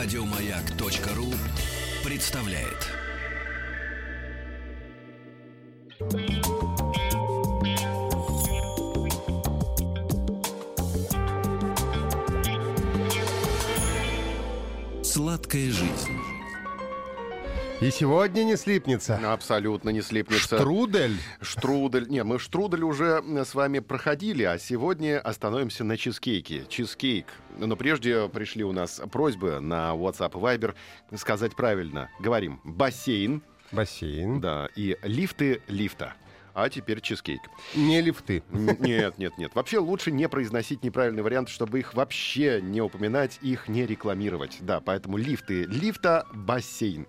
Радиомаяк.ру представляет. Сладкая жизнь. И сегодня не слипнется. Абсолютно не слипнется. Штрудель. Штрудель. Не, мы штрудель уже с вами проходили, а сегодня остановимся на чизкейке. Чизкейк. Но прежде пришли у нас просьбы на WhatsApp и Viber сказать правильно. Говорим бассейн. Бассейн. Да, и лифты лифта. А теперь чизкейк. Не лифты. Нет, нет, нет. Вообще лучше не произносить неправильный вариант, чтобы их вообще не упоминать, их не рекламировать. Да, поэтому лифты лифта, бассейн.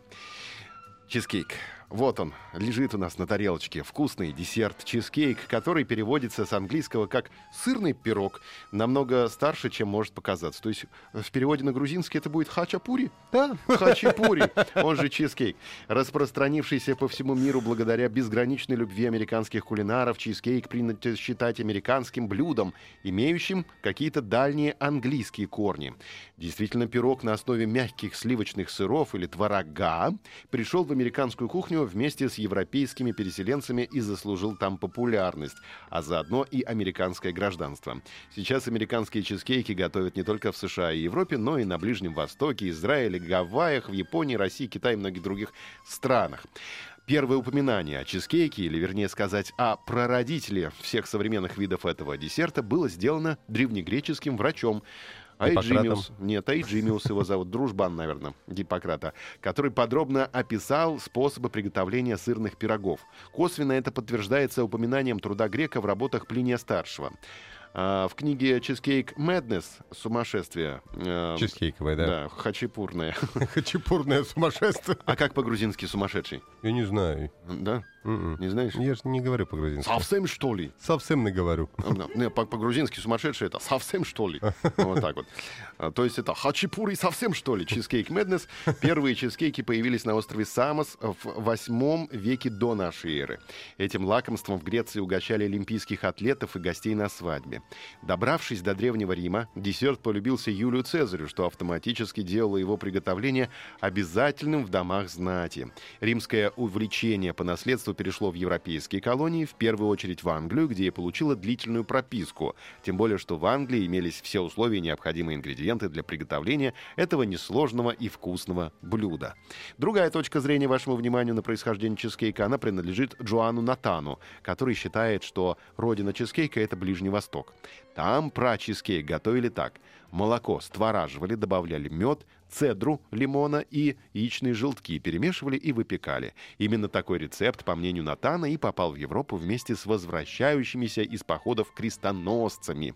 Чизкейк. Вот он, лежит у нас на тарелочке. Вкусный десерт чизкейк, который переводится с английского как «сырный пирог». Намного старше, чем может показаться. То есть в переводе на грузинский это будет хачапури? Да. Хачапури, он же чизкейк. Распространившийся по всему миру благодаря безграничной любви американских кулинаров, чизкейк принято считать американским блюдом, имеющим какие-то дальние английские корни. Действительно, пирог на основе мягких сливочных сыров или творога пришел в американскую кухню вместе с европейскими переселенцами и заслужил там популярность, а заодно и американское гражданство. Сейчас американские чизкейки готовят не только в США и Европе, но и на Ближнем Востоке, Израиле, Гавайях, в Японии, России, Китае и многих других странах. Первое упоминание о чизкейке, или вернее сказать, о прародителе всех современных видов этого десерта было сделано древнегреческим врачом Айджимиус. Нет, Айджимиус его зовут, дружбан, наверное, Гиппократа, который подробно описал способы приготовления сырных пирогов. Косвенно это подтверждается упоминанием труда грека в работах Плиния-старшего. А, в книге «Cheesecake Madness» «Сумасшествие». э, Чизкейковая, да. Да, хачапурное. Хачапурное сумасшествие. А как по-грузински «сумасшедший»? Я не знаю. Да? М-м. Не знаешь? Я же не говорю по-грузински. Совсем, что ли? Совсем не говорю. По- По-грузински сумасшедший это совсем что ли? Вот так вот. А, То есть это хачапури совсем что ли? Чизкейк Мэднес. Первые чизкейки появились на острове Самос в восьмом веке до нашей эры. Этим лакомством в Греции угощали олимпийских атлетов и гостей на свадьбе. Добравшись до Древнего Рима, десерт полюбился Юлию Цезарю, что автоматически делало его приготовление обязательным в домах знати. Римское увлечение по наследству перешло в европейские колонии, в первую очередь в Англию, где и получило длительную прописку. Тем более, что в Англии имелись все условия и необходимые ингредиенты для приготовления этого несложного и вкусного блюда. Другая точка зрения вашему вниманию на происхождение чизкейка, она принадлежит Джоану Натану, который считает, что родина чизкейка — это Ближний Восток. Там про чизкейк готовили так. Молоко створаживали, добавляли мед, цедру лимона и яичные желтки, перемешивали и выпекали. Именно такой рецепт, по мнению Натана, и попал в Европу вместе с возвращающимися из походов крестоносцами.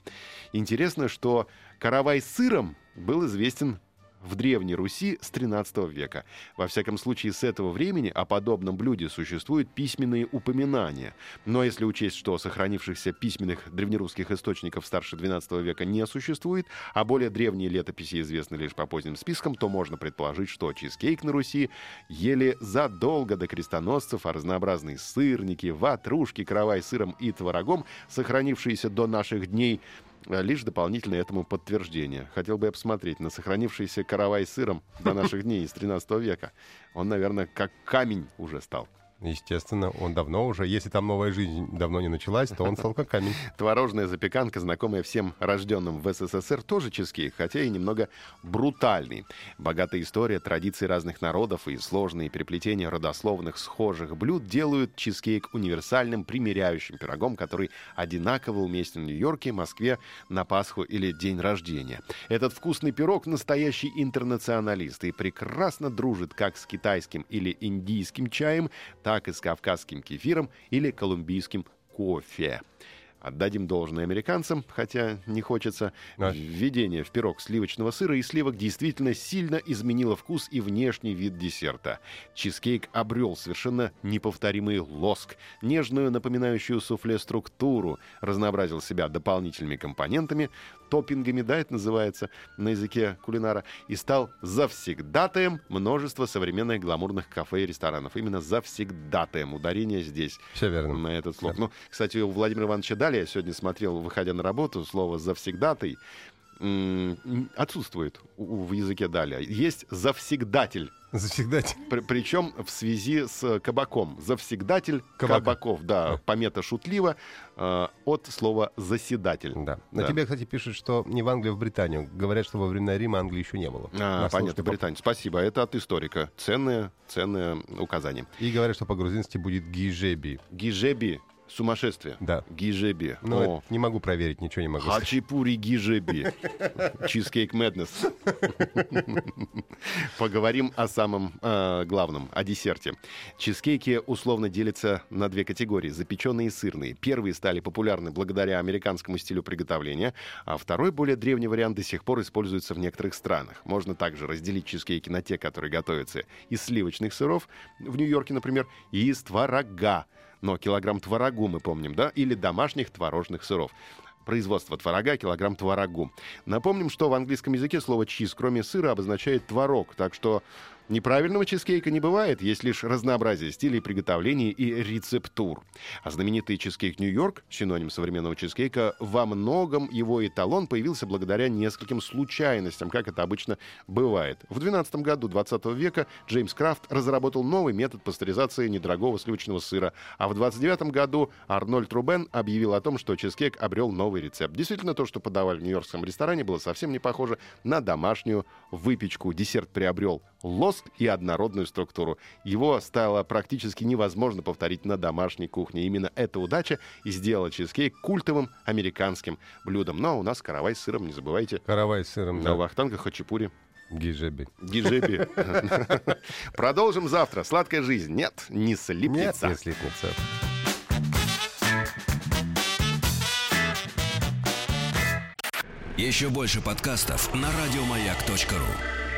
Интересно, что каравай с сыром был известен в Древней Руси с 13 века. Во всяком случае, с этого времени о подобном блюде существуют письменные упоминания. Но если учесть, что сохранившихся письменных древнерусских источников старше 12 века не существует, а более древние летописи известны лишь по поздним спискам, то можно предположить, что чизкейк на Руси ели задолго до крестоносцев, а разнообразные сырники, ватрушки, каравай с сыром и творогом, сохранившиеся до наших дней, лишь дополнительное этому подтверждение. Хотел бы я посмотреть на сохранившийся каравай сыром до наших дней из 13 века. Он, наверное, как камень уже стал. Естественно, он давно уже, если там новая жизнь давно не началась, то он стал как камень. Творожная запеканка, знакомая всем рожденным в СССР, тоже чизкейк, хотя и немного брутальный. Богатая история, традиции разных народов и сложные переплетения родословных схожих блюд делают чизкейк универсальным примиряющим пирогом, который одинаково уместен в Нью-Йорке, Москве на Пасху или день рождения. Этот вкусный пирог настоящий интернационалист и прекрасно дружит как с китайским или индийским чаем, так и с кавказским кефиром или колумбийским кофе. Отдадим должное американцам, хотя не хочется. А. Введение в пирог сливочного сыра и сливок действительно сильно изменило вкус и внешний вид десерта. Чизкейк обрел совершенно неповторимый лоск, нежную, напоминающую суфле структуру, разнообразил себя дополнительными компонентами, топпингами, да, это называется на языке кулинара, и стал завсегдатаем множества современных гламурных кафе и ресторанов. Именно завсегдатаем. Ударение здесь Все верно. на этот слог. Ну, кстати, у Владимира Ивановича Дали я сегодня смотрел, выходя на работу, слово «завсегдатый». отсутствует в языке далее. Есть завсегдатель. Завсегдатель. Причем в связи с кабаком. Завсегдатель Кабака. кабаков. Да, помета шутливо э, от слова заседатель. Да. На Да. тебе, кстати, пишут, что не в Англию, а в Британию. Говорят, что во времена Рима Англии еще не было. А, Наш понятно, Британия. Спасибо. Это от историка. Ценное, ценное указание. И говорят, что по-грузински будет гижеби. Гижеби. Сумасшествие. Да. Гижеби. Но О. не могу проверить, ничего не могу сказать. Хачапури гижеби. Чизкейк Мэднес. Поговорим о самом э, главном, о десерте. Чизкейки условно делятся на две категории. Запеченные и сырные. Первые стали популярны благодаря американскому стилю приготовления, а второй, более древний вариант, до сих пор используется в некоторых странах. Можно также разделить чизкейки на те, которые готовятся из сливочных сыров, в Нью-Йорке, например, и из творога. Но килограмм творогу мы помним, да? Или домашних творожных сыров. Производство творога, килограмм творогу. Напомним, что в английском языке слово чиз, кроме сыра, обозначает творог. Так что неправильного чизкейка не бывает, есть лишь разнообразие стилей приготовления и рецептур. А знаменитый чизкейк Нью-Йорк, синоним современного чизкейка, во многом его эталон появился благодаря нескольким случайностям, как это обычно бывает. В 12 году 20 века Джеймс Крафт разработал новый метод пастеризации недорогого сливочного сыра, а в 29 году Арнольд Рубен объявил о том, что чизкейк обрел новый рецепт. Действительно, то, что подавали в нью-йоркском ресторане, было совсем не похоже на домашнюю выпечку. Десерт приобрел лоск и однородную структуру. Его стало практически невозможно повторить на домашней кухне. Именно эта удача и сделала чизкейк культовым американским блюдом. Но у нас каравай с сыром, не забывайте. Каравай с сыром, На да. вахтангах хачапури. Гижеби. Гижеби. Продолжим завтра. Сладкая жизнь. Нет, не Нет, слипнется. не слипнется. Еще больше подкастов на радиомаяк.ру.